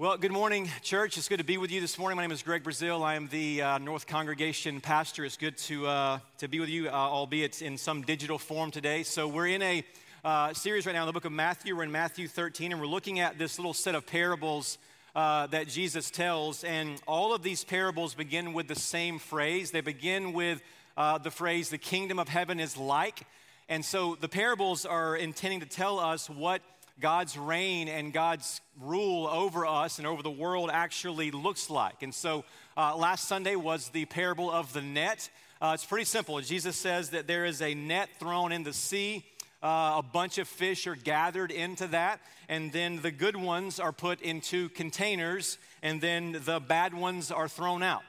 Well, good morning, church. It's good to be with you this morning. My name is Greg Breazeale. I am the uh, North Congregation pastor. It's good to, uh, to be with you, uh, albeit in some digital form today. So, we're in a uh, series right now in the book of Matthew. We're in Matthew 13, and we're looking at this little set of parables uh, that Jesus tells. And all of these parables begin with the same phrase. They begin with uh, the phrase, the kingdom of heaven is like. And so, the parables are intending to tell us what God's reign and God's rule over us and over the world actually looks like. And so uh, last Sunday was the parable of the net. Uh, it's pretty simple. Jesus says that there is a net thrown in the sea. Uh, a bunch of fish are gathered into that, and then the good ones are put into containers, and then the bad ones are thrown out.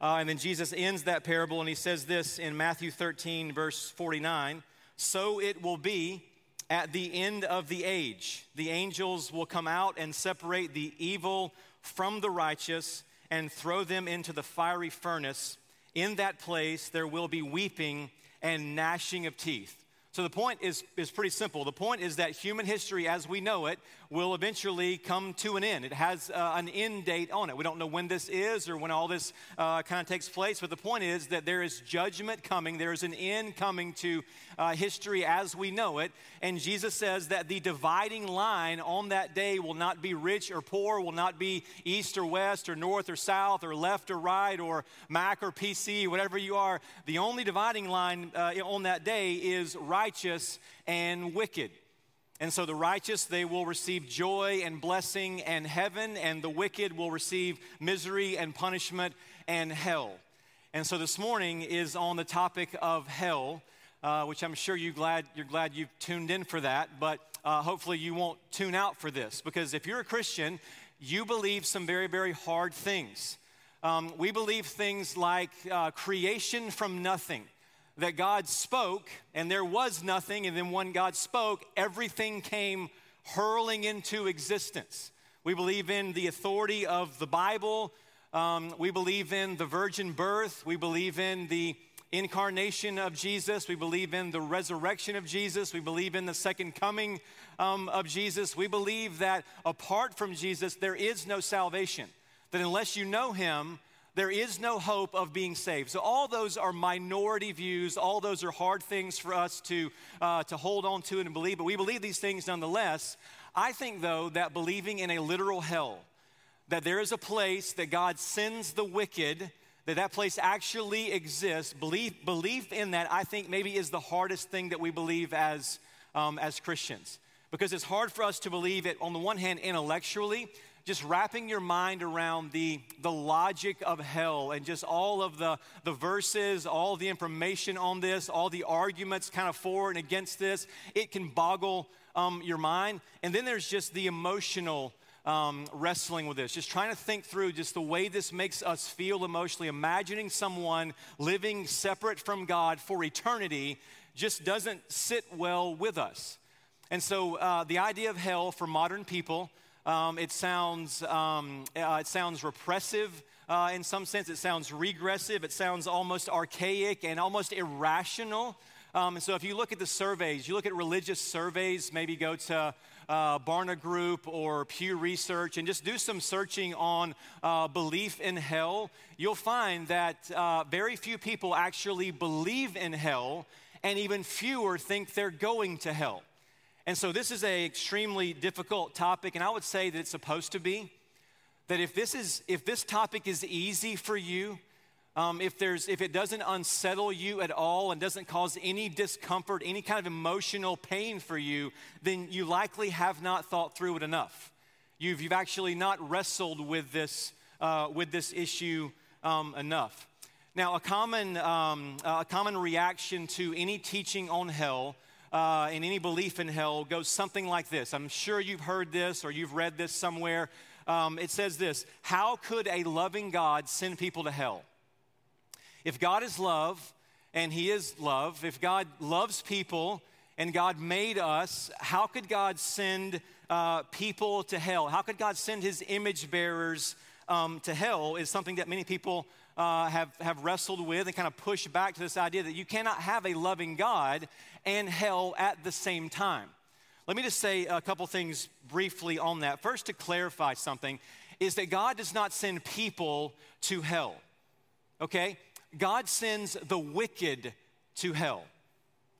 Uh, and then Jesus ends that parable, and he says this in Matthew 13, verse 49 So it will be at the end of the age, the angels will come out and separate the evil from the righteous and throw them into the fiery furnace. In that place, there will be weeping and gnashing of teeth. So the point is, is pretty simple. The point is that human history as we know it will eventually come to an end. It has uh, an end date on it. We don't know when this is or when all this uh, kind of takes place, but the point is that there is judgment coming. There is an end coming to uh, history as we know it. And Jesus says that the dividing line on that day will not be rich or poor, will not be east or west or north or south or left or right or Mac or PC, whatever you are. The only dividing line uh, on that day is righteous and wicked. And so the righteous, they will receive joy and blessing and heaven, and the wicked will receive misery and punishment and hell. And so this morning is on the topic of hell, uh, which I'm sure you glad, you're glad you've tuned in for that, but uh, hopefully you won't tune out for this. Because if you're a Christian, you believe some very, very hard things. Um, we believe things like uh, creation from nothing that God spoke and there was nothing, and then when God spoke, everything came hurling into existence. We believe in the authority of the Bible. Um, we believe in the virgin birth. We believe in the incarnation of Jesus. We believe in the resurrection of Jesus. We believe in the second coming um, of Jesus. We believe that apart from Jesus, there is no salvation. That unless you know him, there is no hope of being saved. So, all those are minority views. All those are hard things for us to, uh, to hold on to and believe, but we believe these things nonetheless. I think, though, that believing in a literal hell, that there is a place that God sends the wicked, that that place actually exists, belief, belief in that, I think, maybe is the hardest thing that we believe as, um, as Christians. Because it's hard for us to believe it, on the one hand, intellectually, just wrapping your mind around the, the logic of hell and just all of the, the verses, all the information on this, all the arguments kind of for and against this, it can boggle um, your mind. And then there's just the emotional um, wrestling with this, just trying to think through just the way this makes us feel emotionally. Imagining someone living separate from God for eternity just doesn't sit well with us. And so, uh, the idea of hell for modern people um, it, sounds, um, uh, it sounds repressive uh, in some sense. It sounds regressive. It sounds almost archaic and almost irrational. Um, and so if you look at the surveys, you look at religious surveys, maybe go to uh, Barna Group or Pew Research and just do some searching on uh, belief in hell, you'll find that uh, very few people actually believe in hell, and even fewer think they're going to hell. And so this is a extremely difficult topic, and I would say that it's supposed to be. That if this is if this topic is easy for you, um, if there's if it doesn't unsettle you at all and doesn't cause any discomfort, any kind of emotional pain for you, then you likely have not thought through it enough. You've you've actually not wrestled with this uh, with this issue um, enough. Now, a common um, a common reaction to any teaching on hell uh, in any belief in hell goes something like this. I'm sure you've heard this or you've read this somewhere. Um, it says this How could a loving God send people to hell? If God is love and He is love, if God loves people and God made us, how could God send uh, people to hell? How could God send His image bearers um, to hell? Is something that many people uh, have, have wrestled with and kind of pushed back to this idea that you cannot have a loving God and hell at the same time. Let me just say a couple things briefly on that. First, to clarify something, is that God does not send people to hell, okay? God sends the wicked to hell.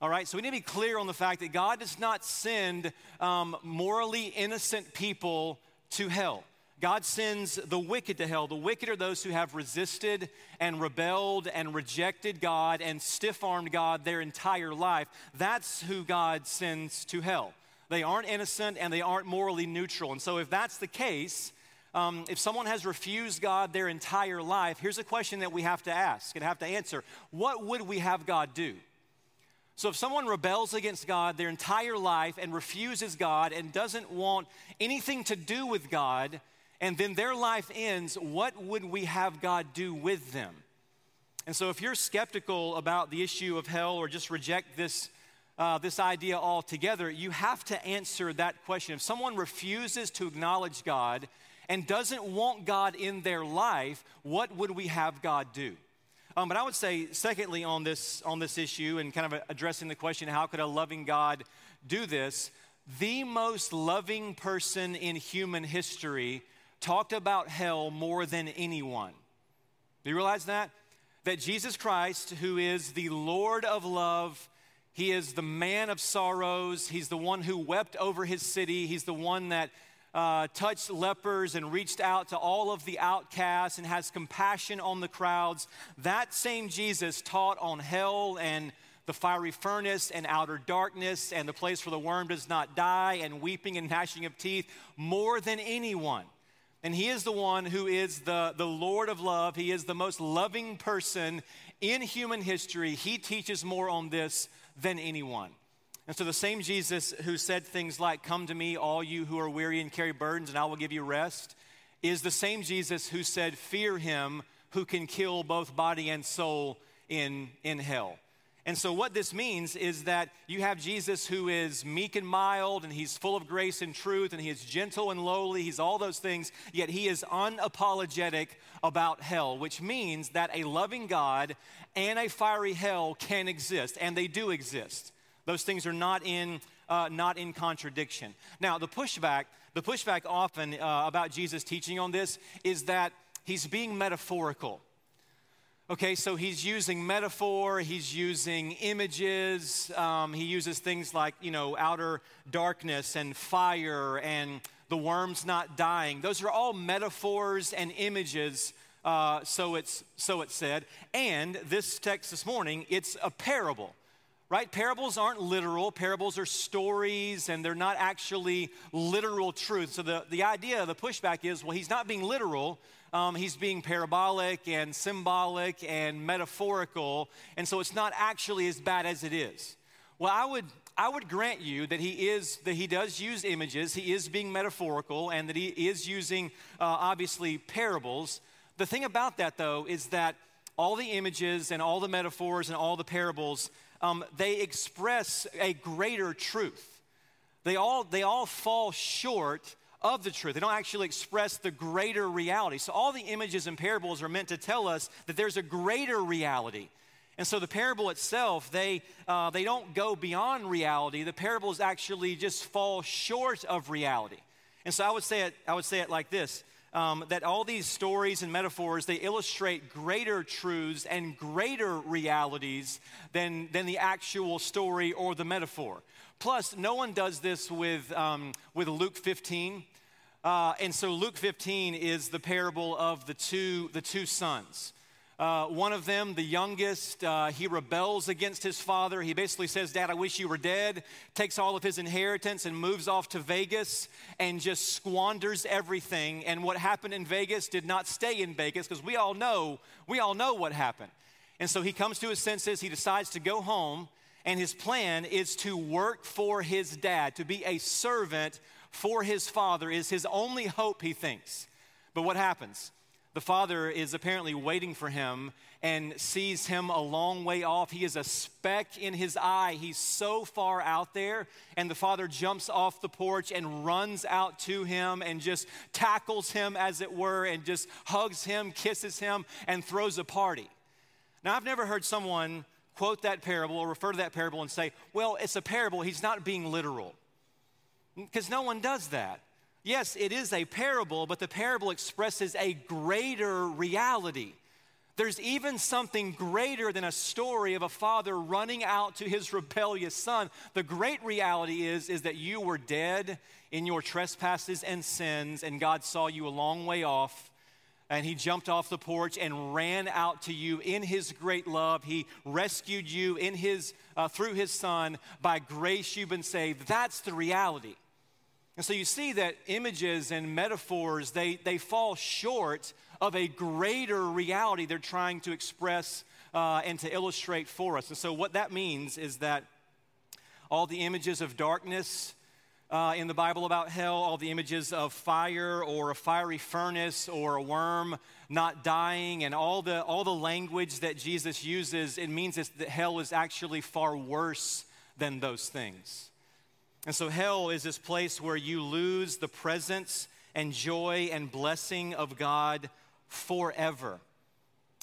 All right, so we need to be clear on the fact that God does not send um, morally innocent people to hell. God sends the wicked to hell. The wicked are those who have resisted and rebelled and rejected God and stiff armed God their entire life. That's who God sends to hell. They aren't innocent and they aren't morally neutral. And so, if that's the case, um, if someone has refused God their entire life, here's a question that we have to ask and have to answer What would we have God do? So, if someone rebels against God their entire life and refuses God and doesn't want anything to do with God, and then their life ends, what would we have God do with them? And so, if you're skeptical about the issue of hell or just reject this, uh, this idea altogether, you have to answer that question. If someone refuses to acknowledge God and doesn't want God in their life, what would we have God do? Um, but I would say, secondly, on this, on this issue and kind of addressing the question, how could a loving God do this? The most loving person in human history talked about hell more than anyone. Do you realize that? That Jesus Christ, who is the Lord of love, he is the man of sorrows. He's the one who wept over his city. He's the one that uh, touched lepers and reached out to all of the outcasts and has compassion on the crowds. That same Jesus taught on hell and the fiery furnace and outer darkness and the place where the worm does not die and weeping and gnashing of teeth more than anyone. And he is the one who is the, the Lord of love. He is the most loving person in human history. He teaches more on this than anyone. And so, the same Jesus who said things like, Come to me, all you who are weary and carry burdens, and I will give you rest, is the same Jesus who said, Fear him who can kill both body and soul in, in hell. And so, what this means is that you have Jesus who is meek and mild, and he's full of grace and truth, and he is gentle and lowly. He's all those things, yet he is unapologetic about hell, which means that a loving God and a fiery hell can exist, and they do exist. Those things are not in, uh, not in contradiction. Now, the pushback, the pushback often uh, about Jesus teaching on this is that he's being metaphorical. Okay, so he's using metaphor, he's using images, um, he uses things like, you know, outer darkness and fire and the worms not dying. Those are all metaphors and images, uh, so, it's, so it's said. And this text this morning, it's a parable right? Parables aren't literal. Parables are stories and they're not actually literal truth. So the, the idea, the pushback is well, he's not being literal. Um, he's being parabolic and symbolic and metaphorical. And so it's not actually as bad as it is. Well, I would, I would grant you that he is that he does use images. He is being metaphorical and that he is using uh, obviously parables. The thing about that though is that all the images and all the metaphors and all the parables um, they express a greater truth. They all, they all fall short of the truth. They don't actually express the greater reality. So, all the images and parables are meant to tell us that there's a greater reality. And so, the parable itself, they, uh, they don't go beyond reality. The parables actually just fall short of reality. And so, I would say it, I would say it like this um, that all these stories and metaphors they illustrate greater truths and greater realities than, than the actual story or the metaphor. Plus no one does this with, um, with luke 15 uh, and so luke 15 is the parable of the two the two sons uh, one of them, the youngest, uh, he rebels against his father. He basically says, Dad, I wish you were dead, takes all of his inheritance and moves off to Vegas and just squanders everything. And what happened in Vegas did not stay in Vegas because we all know, we all know what happened. And so he comes to his senses, he decides to go home, and his plan is to work for his dad, to be a servant for his father, is his only hope, he thinks. But what happens? The father is apparently waiting for him and sees him a long way off. He is a speck in his eye. He's so far out there. And the father jumps off the porch and runs out to him and just tackles him, as it were, and just hugs him, kisses him, and throws a party. Now, I've never heard someone quote that parable or refer to that parable and say, well, it's a parable. He's not being literal. Because no one does that. Yes, it is a parable, but the parable expresses a greater reality. There's even something greater than a story of a father running out to his rebellious son. The great reality is, is that you were dead in your trespasses and sins, and God saw you a long way off. And he jumped off the porch and ran out to you in his great love. He rescued you in his, uh, through his son. By grace, you've been saved. That's the reality. And so you see that images and metaphors, they, they fall short of a greater reality they're trying to express uh, and to illustrate for us. And so, what that means is that all the images of darkness uh, in the Bible about hell, all the images of fire or a fiery furnace or a worm not dying, and all the, all the language that Jesus uses, it means that hell is actually far worse than those things. And so, hell is this place where you lose the presence and joy and blessing of God forever.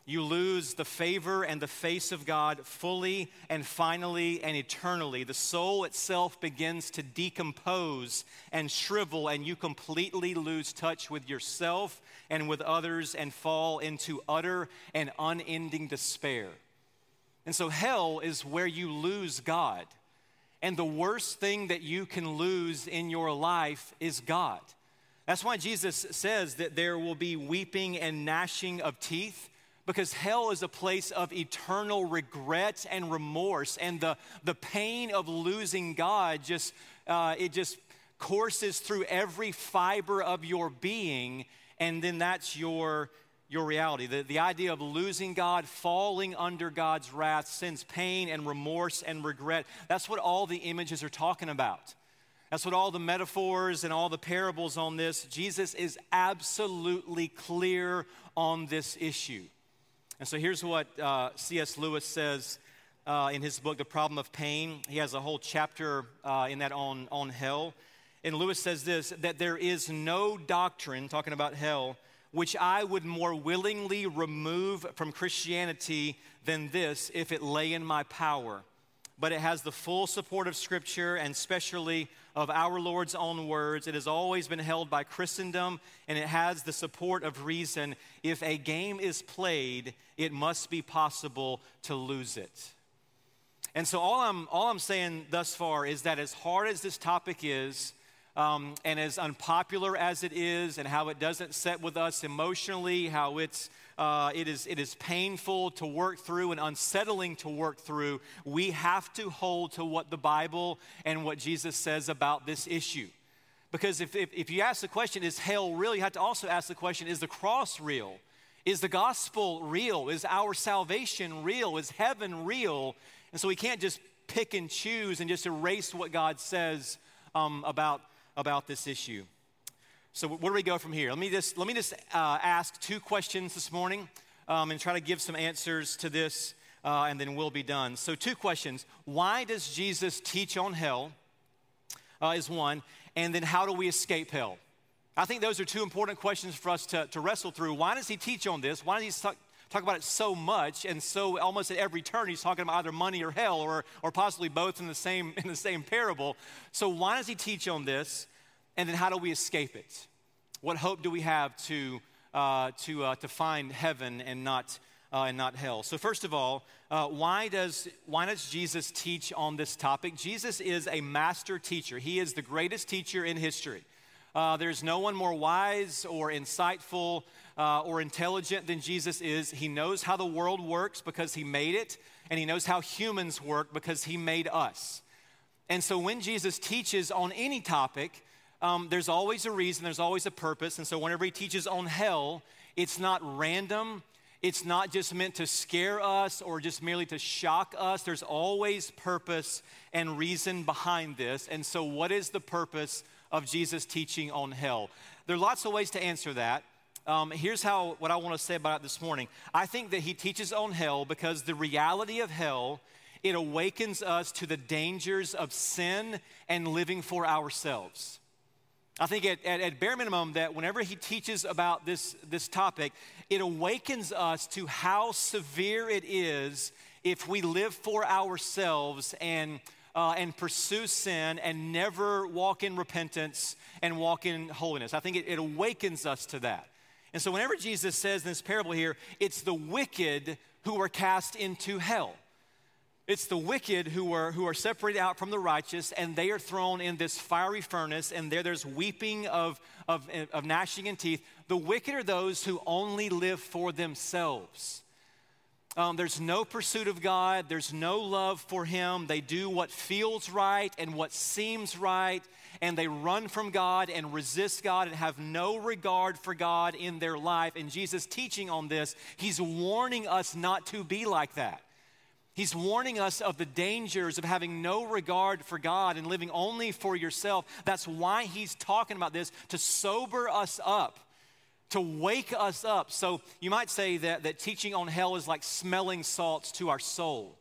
You lose the favor and the face of God fully and finally and eternally. The soul itself begins to decompose and shrivel, and you completely lose touch with yourself and with others and fall into utter and unending despair. And so, hell is where you lose God. And the worst thing that you can lose in your life is God. That's why Jesus says that there will be weeping and gnashing of teeth because hell is a place of eternal regret and remorse and the, the pain of losing god just uh, it just courses through every fiber of your being and then that's your your reality the, the idea of losing god falling under god's wrath sends pain and remorse and regret that's what all the images are talking about that's what all the metaphors and all the parables on this, Jesus is absolutely clear on this issue. And so here's what uh, C.S. Lewis says uh, in his book, The Problem of Pain. He has a whole chapter uh, in that on, on hell. And Lewis says this that there is no doctrine, talking about hell, which I would more willingly remove from Christianity than this if it lay in my power. But it has the full support of Scripture and especially of our Lord's own words. It has always been held by Christendom and it has the support of reason. If a game is played, it must be possible to lose it. And so, all I'm, all I'm saying thus far is that as hard as this topic is, um, and as unpopular as it is, and how it doesn't set with us emotionally, how it's uh, it, is, it is painful to work through and unsettling to work through, we have to hold to what the Bible and what Jesus says about this issue. Because if, if, if you ask the question, is hell real? You have to also ask the question, is the cross real? Is the gospel real? Is our salvation real? Is heaven real? And so we can't just pick and choose and just erase what God says um, about, about this issue. So where do we go from here? Let me just, let me just uh, ask two questions this morning um, and try to give some answers to this, uh, and then we'll be done. So two questions. Why does Jesus teach on hell uh, is one, and then how do we escape hell? I think those are two important questions for us to, to wrestle through. Why does he teach on this? Why does he talk, about it so much and so almost at every turn he's talking about either money or hell or, or possibly both in the, same, in the same parable. So why does he teach on this? And then how do we escape it? What hope do we have to, uh, to, uh, to find heaven and not, uh, and not hell? So, first of all, uh, why, does, why does Jesus teach on this topic? Jesus is a master teacher, he is the greatest teacher in history. Uh, there's no one more wise or insightful uh, or intelligent than Jesus is. He knows how the world works because he made it, and he knows how humans work because he made us. And so when Jesus teaches on any topic, um, there's always a reason, there's always a purpose. And so whenever he teaches on hell, it's not random. It's not just meant to scare us or just merely to shock us. There's always purpose and reason behind this. And so, what is the purpose of Jesus teaching on hell? There are lots of ways to answer that. Um, here's how what I want to say about it this morning. I think that he teaches on hell because the reality of hell it awakens us to the dangers of sin and living for ourselves. I think at, at, at, bare minimum that whenever he teaches about this, this topic, it awakens us to how severe it is if we live for ourselves and uh, and pursue sin and never walk in repentance and walk in holiness. I think it, it awakens us to that. And so, whenever Jesus says in this parable here, it's the wicked who are cast into hell. It's the wicked who are, who are separated out from the righteous, and they are thrown in this fiery furnace, and there there's weeping of, of, of gnashing in teeth. The wicked are those who only live for themselves. Um, there's no pursuit of God, there's no love for Him. They do what feels right and what seems right, and they run from God and resist God and have no regard for God in their life. And Jesus teaching on this, He's warning us not to be like that. He's warning us of the dangers of having no regard for God and living only for yourself. That's why he's talking about this to sober us up, to wake us up. So you might say that, that teaching on hell is like smelling salts to our soul.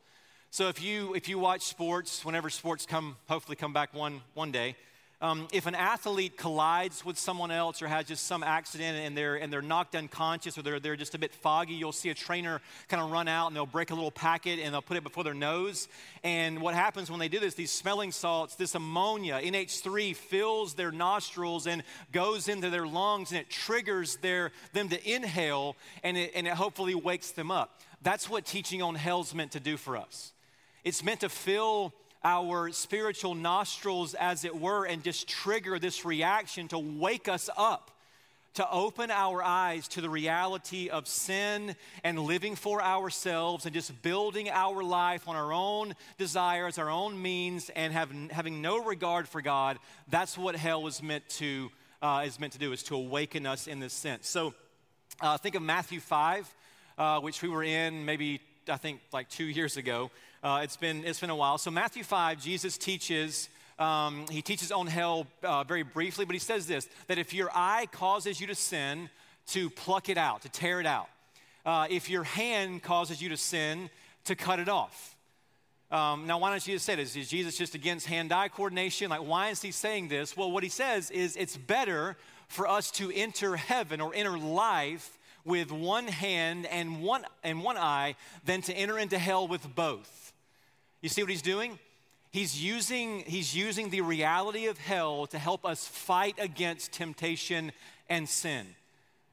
So if you if you watch sports, whenever sports come, hopefully come back one one day, um, if an athlete collides with someone else or has just some accident and they're, and they're knocked unconscious or they're, they're just a bit foggy, you'll see a trainer kind of run out and they'll break a little packet and they'll put it before their nose. And what happens when they do this, these smelling salts, this ammonia, NH3, fills their nostrils and goes into their lungs and it triggers their, them to inhale and it, and it hopefully wakes them up. That's what teaching on hell's meant to do for us. It's meant to fill our spiritual nostrils, as it were, and just trigger this reaction to wake us up, to open our eyes to the reality of sin and living for ourselves and just building our life on our own desires, our own means, and have, having no regard for God. That's what hell is meant to, uh, is meant to do, is to awaken us in this sense. So uh, think of Matthew 5, uh, which we were in maybe, I think, like two years ago. Uh, it's, been, it's been a while. So, Matthew 5, Jesus teaches. Um, he teaches on hell uh, very briefly, but he says this that if your eye causes you to sin, to pluck it out, to tear it out. Uh, if your hand causes you to sin, to cut it off. Um, now, why don't Jesus say this? Is Jesus just against hand eye coordination? Like, why is he saying this? Well, what he says is it's better for us to enter heaven or enter life with one hand and one, and one eye than to enter into hell with both. You see what he's doing? He's using, he's using the reality of hell to help us fight against temptation and sin.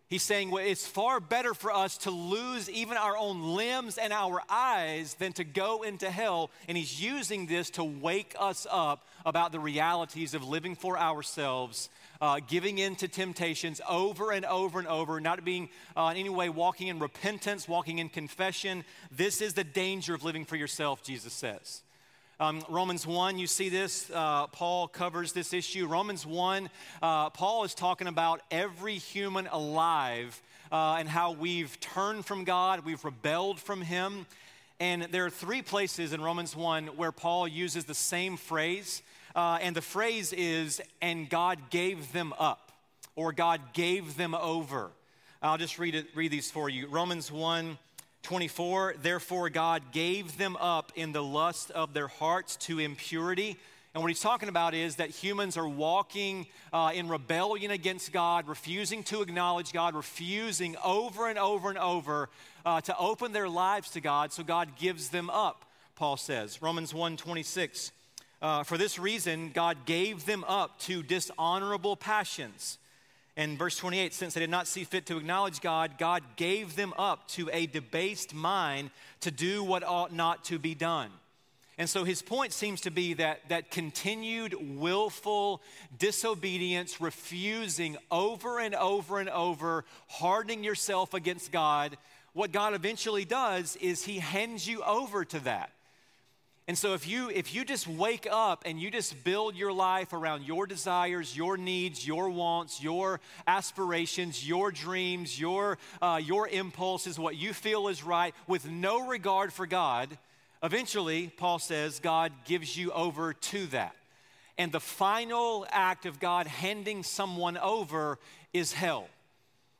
He's saying well, it's far better for us to lose even our own limbs and our eyes than to go into hell. And he's using this to wake us up about the realities of living for ourselves, uh, giving in to temptations over and over and over, not being uh, in any way walking in repentance, walking in confession. This is the danger of living for yourself, Jesus says. Um, Romans 1, you see this. Uh, Paul covers this issue. Romans 1, uh, Paul is talking about every human alive uh, and how we've turned from God, we've rebelled from Him. And there are three places in Romans 1 where Paul uses the same phrase. Uh, and the phrase is, and God gave them up, or God gave them over. I'll just read, it, read these for you. Romans 1 24, therefore God gave them up in the lust of their hearts to impurity. And what he's talking about is that humans are walking uh, in rebellion against God, refusing to acknowledge God, refusing over and over and over uh, to open their lives to God. So God gives them up, Paul says. Romans 1 26. Uh, for this reason, God gave them up to dishonorable passions. And verse 28 since they did not see fit to acknowledge God, God gave them up to a debased mind to do what ought not to be done. And so his point seems to be that, that continued willful disobedience, refusing over and over and over, hardening yourself against God, what God eventually does is he hands you over to that. And so if you if you just wake up and you just build your life around your desires, your needs, your wants, your aspirations, your dreams, your uh, your impulses, what you feel is right, with no regard for God, eventually Paul says God gives you over to that. And the final act of God handing someone over is hell.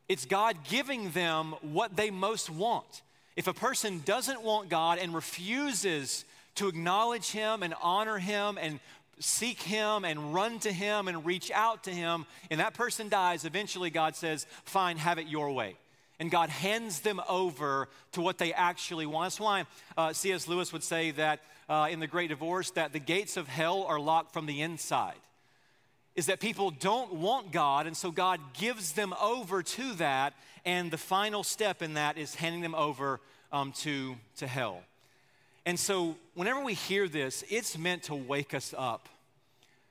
It's God giving them what they most want. If a person doesn't want God and refuses to acknowledge Him and honor Him and seek Him and run to Him and reach out to Him, and that person dies, eventually God says, Fine, have it your way. and God hands them over to what they actually want. That's why uh, C.S. Lewis would say that uh, in The Great Divorce that the gates of hell are locked from the inside. Is that people don't want God, and so God gives them over to that, and the final step in that is handing them over um, to, to hell. And so, whenever we hear this, it's meant to wake us up.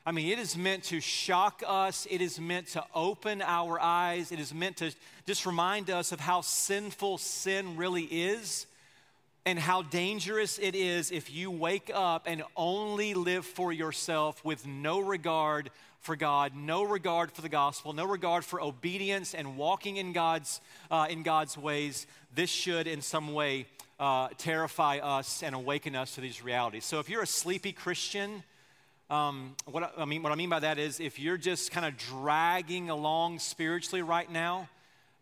I mean, it is meant to shock us. It is meant to open our eyes. It is meant to just remind us of how sinful sin really is and how dangerous it is if you wake up and only live for yourself with no regard for God, no regard for the gospel, no regard for obedience and walking in God's, uh, in God's ways. This should, in some way, uh, terrify us and awaken us to these realities. So if you're a sleepy Christian, um, what, I mean, what I mean by that is if you're just kind of dragging along spiritually right now,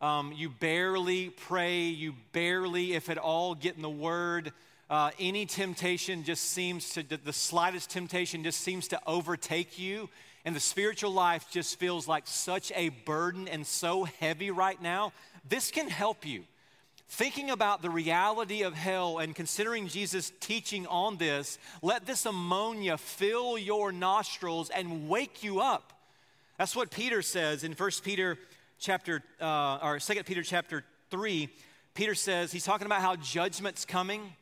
um, you barely pray, you barely, if at all, get in the Word. Uh, any temptation just seems to, the slightest temptation just seems to overtake you. And the spiritual life just feels like such a burden and so heavy right now. This can help you thinking about the reality of hell and considering Jesus' teaching on this, let this ammonia fill your nostrils and wake you up. That's what Peter says in 1 Peter chapter, uh, or 2 Peter chapter 3. Peter says, he's talking about how judgment's coming,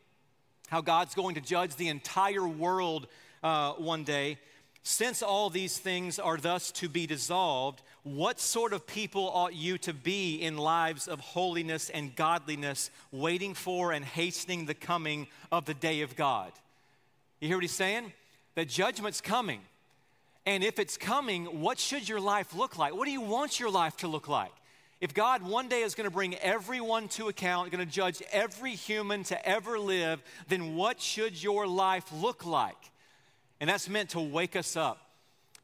how God's going to judge the entire world uh, one day. Since all these things are thus to be dissolved, what sort of people ought you to be in lives of holiness and godliness, waiting for and hastening the coming of the day of God? You hear what he's saying? That judgment's coming. And if it's coming, what should your life look like? What do you want your life to look like? If God one day is going to bring everyone to account, going to judge every human to ever live, then what should your life look like? And that's meant to wake us up,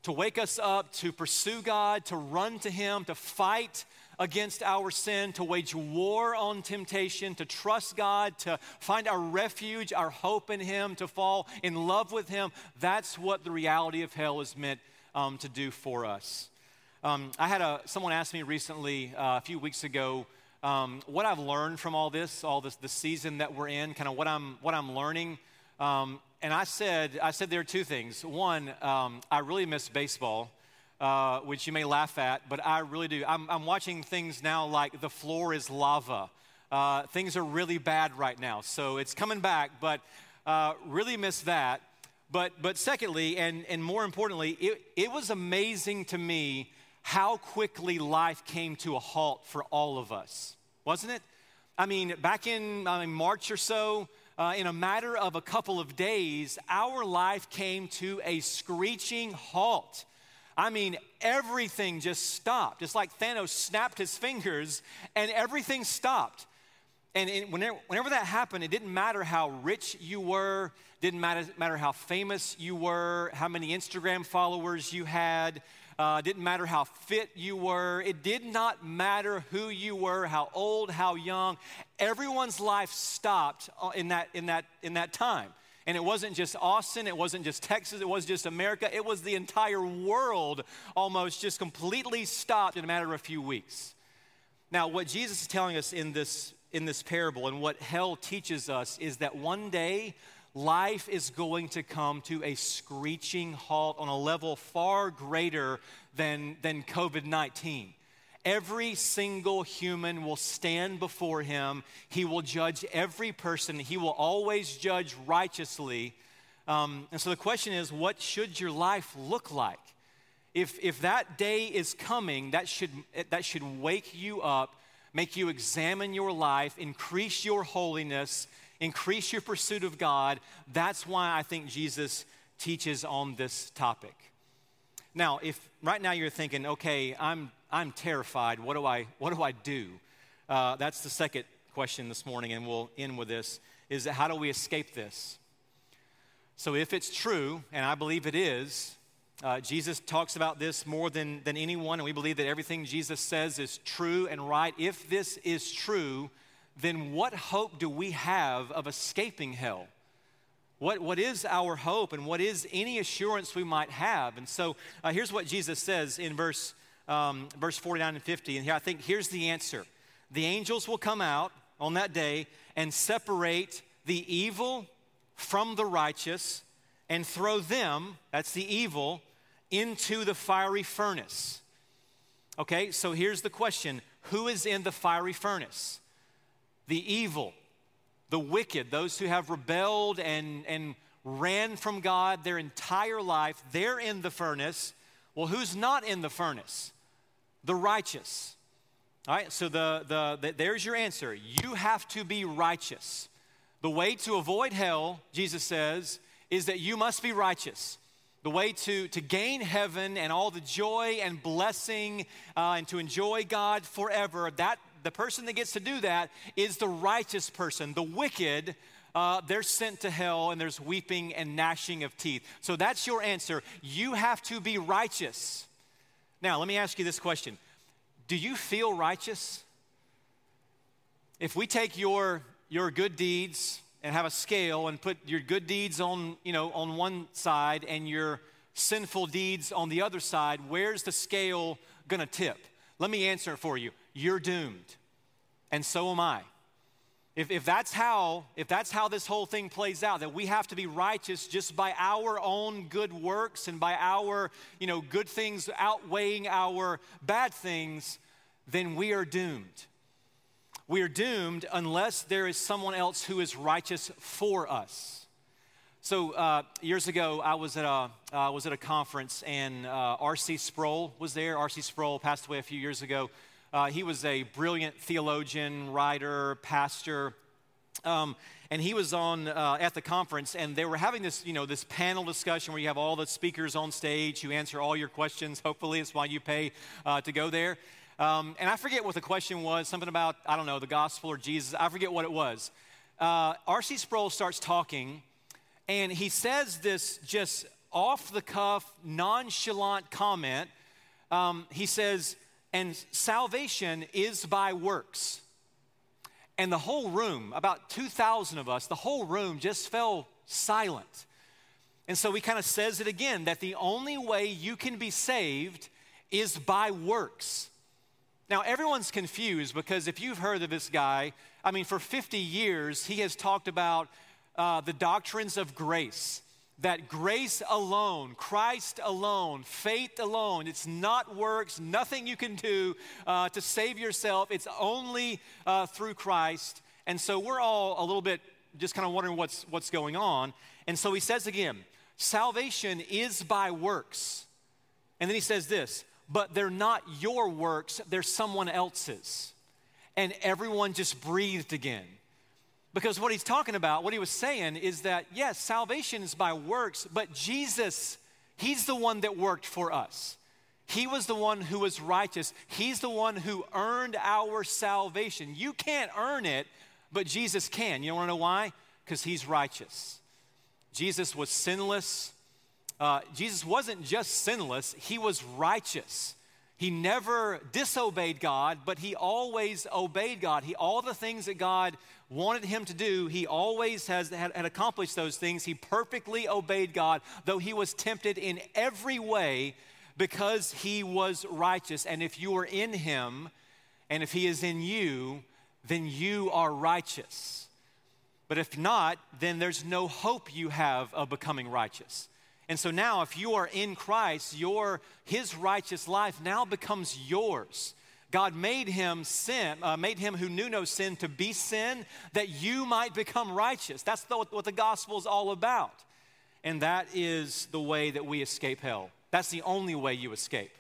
to wake us up to pursue God, to run to Him, to fight against our sin, to wage war on temptation, to trust God, to find our refuge, our hope in Him, to fall in love with Him. That's what the reality of hell is meant um, to do for us. Um, I had a, someone ask me recently, uh, a few weeks ago, um, what I've learned from all this, all this, the season that we're in, kind of what I'm, what I'm learning. Um, and I said, I said there are two things. One, um, I really miss baseball, uh, which you may laugh at, but I really do. I'm, I'm watching things now like the floor is lava. Uh, things are really bad right now, so it's coming back, but uh, really miss that. But, but secondly, and, and more importantly, it, it was amazing to me how quickly life came to a halt for all of us, wasn't it? I mean, back in I mean, March or so, uh, in a matter of a couple of days, our life came to a screeching halt. I mean, everything just stopped. It's like Thanos snapped his fingers and everything stopped. And it, whenever, whenever, that happened, it didn't matter how rich you were, didn't matter, matter how famous you were, how many Instagram followers you had, uh, didn't matter how fit you were. It did not matter who you were, how old, how young. Everyone's life stopped uh, in that, in that, in that time. And it wasn't just Austin, it wasn't just Texas, it wasn't just America, it was the entire world almost just completely stopped in a matter of a few weeks. Now, what Jesus is telling us in this, in this parable and what hell teaches us is that one day life is going to come to a screeching halt on a level far greater than, than COVID 19. Every single human will stand before him. He will judge every person. He will always judge righteously. Um, and so the question is what should your life look like? If, if that day is coming, that should, that should wake you up, make you examine your life, increase your holiness, increase your pursuit of God. That's why I think Jesus teaches on this topic. Now, if right now you're thinking, okay, I'm, I'm terrified, what do I, what do, I do? Uh, that's the second question this morning, and we'll end with this is how do we escape this? So, if it's true, and I believe it is, uh, Jesus talks about this more than, than anyone, and we believe that everything Jesus says is true and right. If this is true, then what hope do we have of escaping hell? What, what is our hope and what is any assurance we might have? And so uh, here's what Jesus says in verse, um, verse 49 and 50. And here, I think here's the answer the angels will come out on that day and separate the evil from the righteous and throw them, that's the evil, into the fiery furnace. Okay, so here's the question Who is in the fiery furnace? The evil, the wicked, those who have rebelled and, and ran from God their entire life, they're in the furnace. Well, who's not in the furnace? The righteous. All right, so the, the, the, there's your answer. You have to be righteous. The way to avoid hell, Jesus says, is that you must be righteous. The way to, to gain heaven and all the joy and blessing uh, and to enjoy God forever, that the person that gets to do that is the righteous person. The wicked, uh, they're sent to hell and there's weeping and gnashing of teeth. So that's your answer. You have to be righteous. Now, let me ask you this question Do you feel righteous? If we take your, your good deeds, and have a scale and put your good deeds on, you know, on one side and your sinful deeds on the other side, where's the scale going to tip? Let me answer it for you. You're doomed. And so am I. If, if, that's how, if that's how this whole thing plays out, that we have to be righteous just by our own good works and by our you know, good things outweighing our bad things, then we are doomed we are doomed unless there is someone else who is righteous for us. So uh, years ago, I was at a uh, was at a conference, and uh, R.C. Sproul was there. R.C. Sproul passed away a few years ago. Uh, he was a brilliant theologian, writer, pastor, um, and he was on uh, at the conference, and they were having this you know this panel discussion where you have all the speakers on stage who answer all your questions. Hopefully, it's why you pay uh, to go there. Um, and I forget what the question was, something about, I don't know, the gospel or Jesus. I forget what it was. Uh, R.C. Sproul starts talking, and he says this just off the cuff, nonchalant comment. Um, he says, and salvation is by works. And the whole room, about 2,000 of us, the whole room just fell silent. And so he kind of says it again that the only way you can be saved is by works. Now, everyone's confused because if you've heard of this guy, I mean, for 50 years, he has talked about uh, the doctrines of grace. That grace alone, Christ alone, faith alone, it's not works, nothing you can do uh, to save yourself. It's only uh, through Christ. And so we're all a little bit just kind of wondering what's, what's going on. And so he says again, salvation is by works. And then he says this but they're not your works, they're someone else's. And everyone just breathed again. Because what he's talking about, what he was saying is that, yes, salvation is by works, but Jesus, he's the one that worked for us. He was the one who was righteous. He's the one who earned our salvation. You can't earn it, but Jesus can. You want to know why? Because he's righteous. Jesus was sinless, uh, Jesus wasn't just sinless, he was righteous. He never disobeyed God, but he always obeyed God. He, all the things that God wanted him to do, he always has had, had accomplished those things. He perfectly obeyed God, though he was tempted in every way because he was righteous. And if you are in him, and if he is in you, then you are righteous. But if not, then there's no hope you have of becoming righteous. And so now, if you are in Christ, your his righteous life now becomes yours. God made him sin, uh, made him who knew no sin to be sin that you might become righteous. That's the, what the gospel is all about. And that is the way that we escape hell. That's the only way you escape.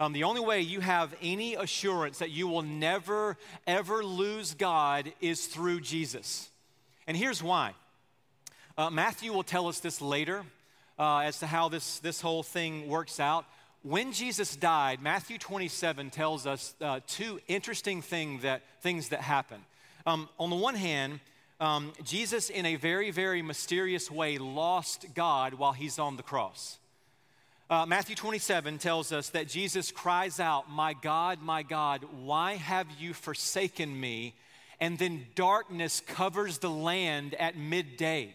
Um, the only way you have any assurance that you will never, ever lose God is through Jesus. And here's why. Uh, Matthew will tell us this later uh, as to how this, this whole thing works out. When Jesus died, Matthew 27 tells us uh, two interesting thing that, things that happen. Um, on the one hand, um, Jesus, in a very, very mysterious way, lost God while he's on the cross. Uh, Matthew 27 tells us that Jesus cries out, My God, my God, why have you forsaken me? And then darkness covers the land at midday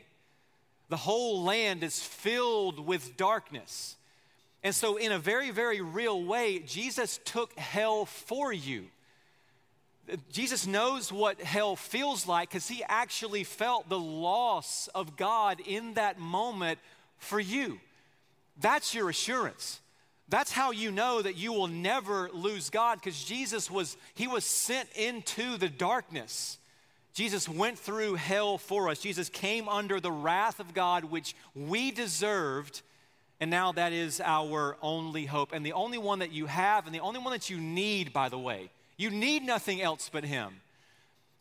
the whole land is filled with darkness. And so, in a very, very real way, Jesus took hell for you. Jesus knows what hell feels like because he actually felt the loss of God in that moment for you. That's your assurance. That's how you know that you will never lose God because Jesus was he was sent into the darkness. Jesus went through hell for us. Jesus came under the wrath of God which we deserved and now that is our only hope and the only one that you have and the only one that you need by the way. You need nothing else but him.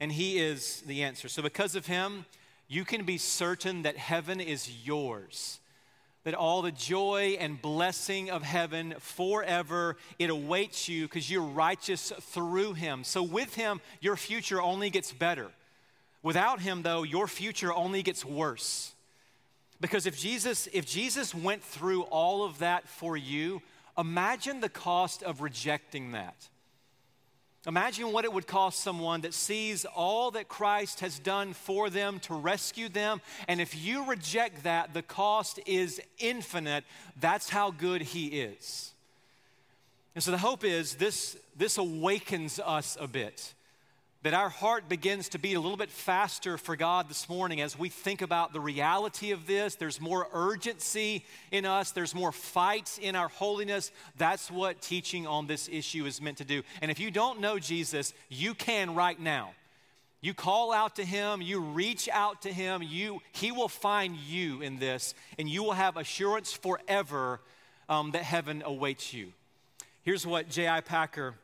And he is the answer. So because of him, you can be certain that heaven is yours that all the joy and blessing of heaven forever it awaits you because you're righteous through him so with him your future only gets better without him though your future only gets worse because if jesus if jesus went through all of that for you imagine the cost of rejecting that Imagine what it would cost someone that sees all that Christ has done for them to rescue them. And if you reject that, the cost is infinite. That's how good He is. And so the hope is this, this awakens us a bit that our heart begins to beat a little bit faster for God this morning as we think about the reality of this. There's more urgency in us, there's more fights in our holiness. That's what teaching on this issue is meant to do. And if you don't know Jesus, you can right now. You call out to him, you reach out to him, you, he will find you in this, and you will have assurance forever um, that heaven awaits you. Here's what J.I. Packer,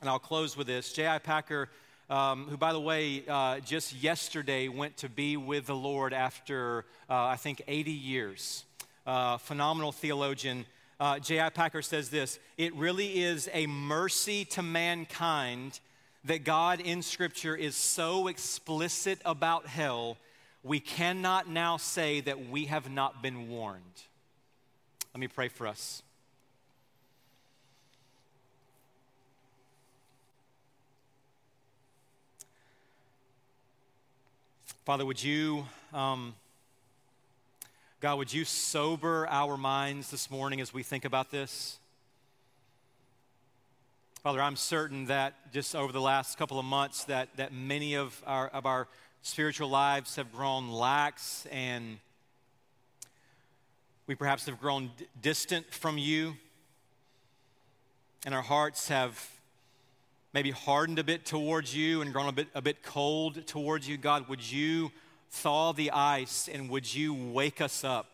and I'll close with this. J.I. Packer um, who, by the way, uh, just yesterday went to be with the Lord after, uh, I think, 80 years. Uh, phenomenal theologian. Uh, J.I. Packer says this It really is a mercy to mankind that God in Scripture is so explicit about hell, we cannot now say that we have not been warned. Let me pray for us. Father, would you, um, God, would you sober our minds this morning as we think about this? Father, I'm certain that just over the last couple of months that, that many of our, of our spiritual lives have grown lax and we perhaps have grown d- distant from you and our hearts have maybe hardened a bit towards you and grown a bit, a bit cold towards you, God, would you thaw the ice and would you wake us up?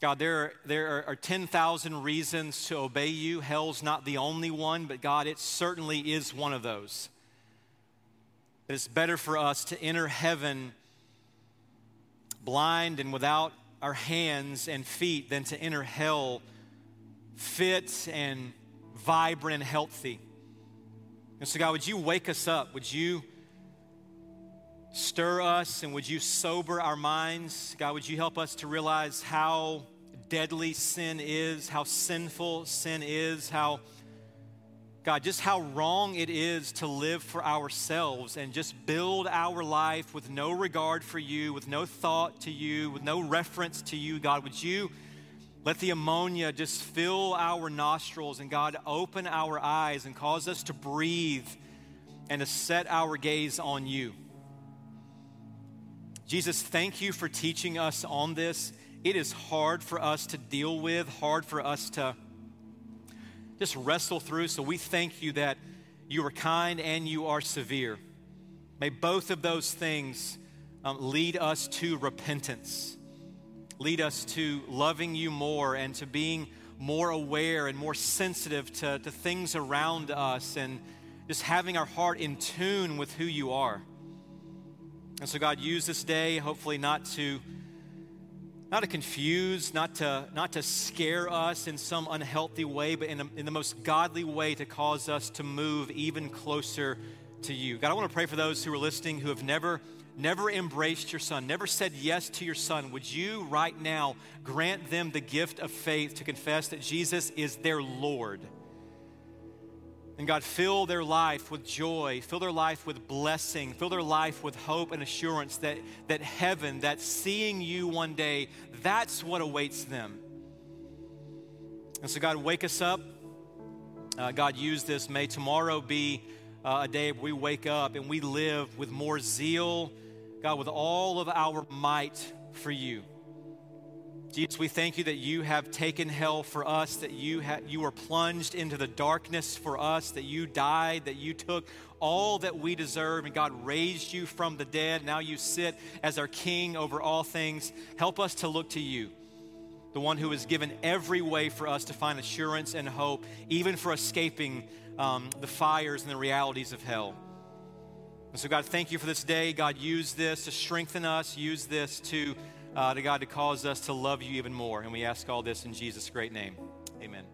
God, there, there are, are 10,000 reasons to obey you. Hell's not the only one, but God, it certainly is one of those. it's better for us to enter heaven blind and without our hands and feet than to enter hell fit and vibrant and healthy. And so, God, would you wake us up? Would you stir us and would you sober our minds? God, would you help us to realize how deadly sin is, how sinful sin is, how, God, just how wrong it is to live for ourselves and just build our life with no regard for you, with no thought to you, with no reference to you. God, would you? Let the ammonia just fill our nostrils and God open our eyes and cause us to breathe and to set our gaze on you. Jesus, thank you for teaching us on this. It is hard for us to deal with, hard for us to just wrestle through. So we thank you that you are kind and you are severe. May both of those things um, lead us to repentance lead us to loving you more and to being more aware and more sensitive to, to things around us and just having our heart in tune with who you are. And so, God, use this day, hopefully, not to not to confuse, not to, not to scare us in some unhealthy way, but in, a, in the most godly way to cause us to move even closer to you. God, I want to pray for those who are listening who have never never embraced your son, never said yes to your son, would you right now grant them the gift of faith to confess that Jesus is their Lord? And God, fill their life with joy, fill their life with blessing, fill their life with hope and assurance that, that heaven, that seeing you one day, that's what awaits them. And so, God, wake us up. Uh, God, use this. May tomorrow be uh, a day we wake up and we live with more zeal, God, with all of our might for you. Jesus, we thank you that you have taken hell for us, that you, ha- you were plunged into the darkness for us, that you died, that you took all that we deserve, and God raised you from the dead. Now you sit as our King over all things. Help us to look to you, the one who has given every way for us to find assurance and hope, even for escaping um, the fires and the realities of hell. And so, God, thank you for this day. God, use this to strengthen us, use this to uh, to God to cause us to love you even more. And we ask all this in Jesus' great name. Amen.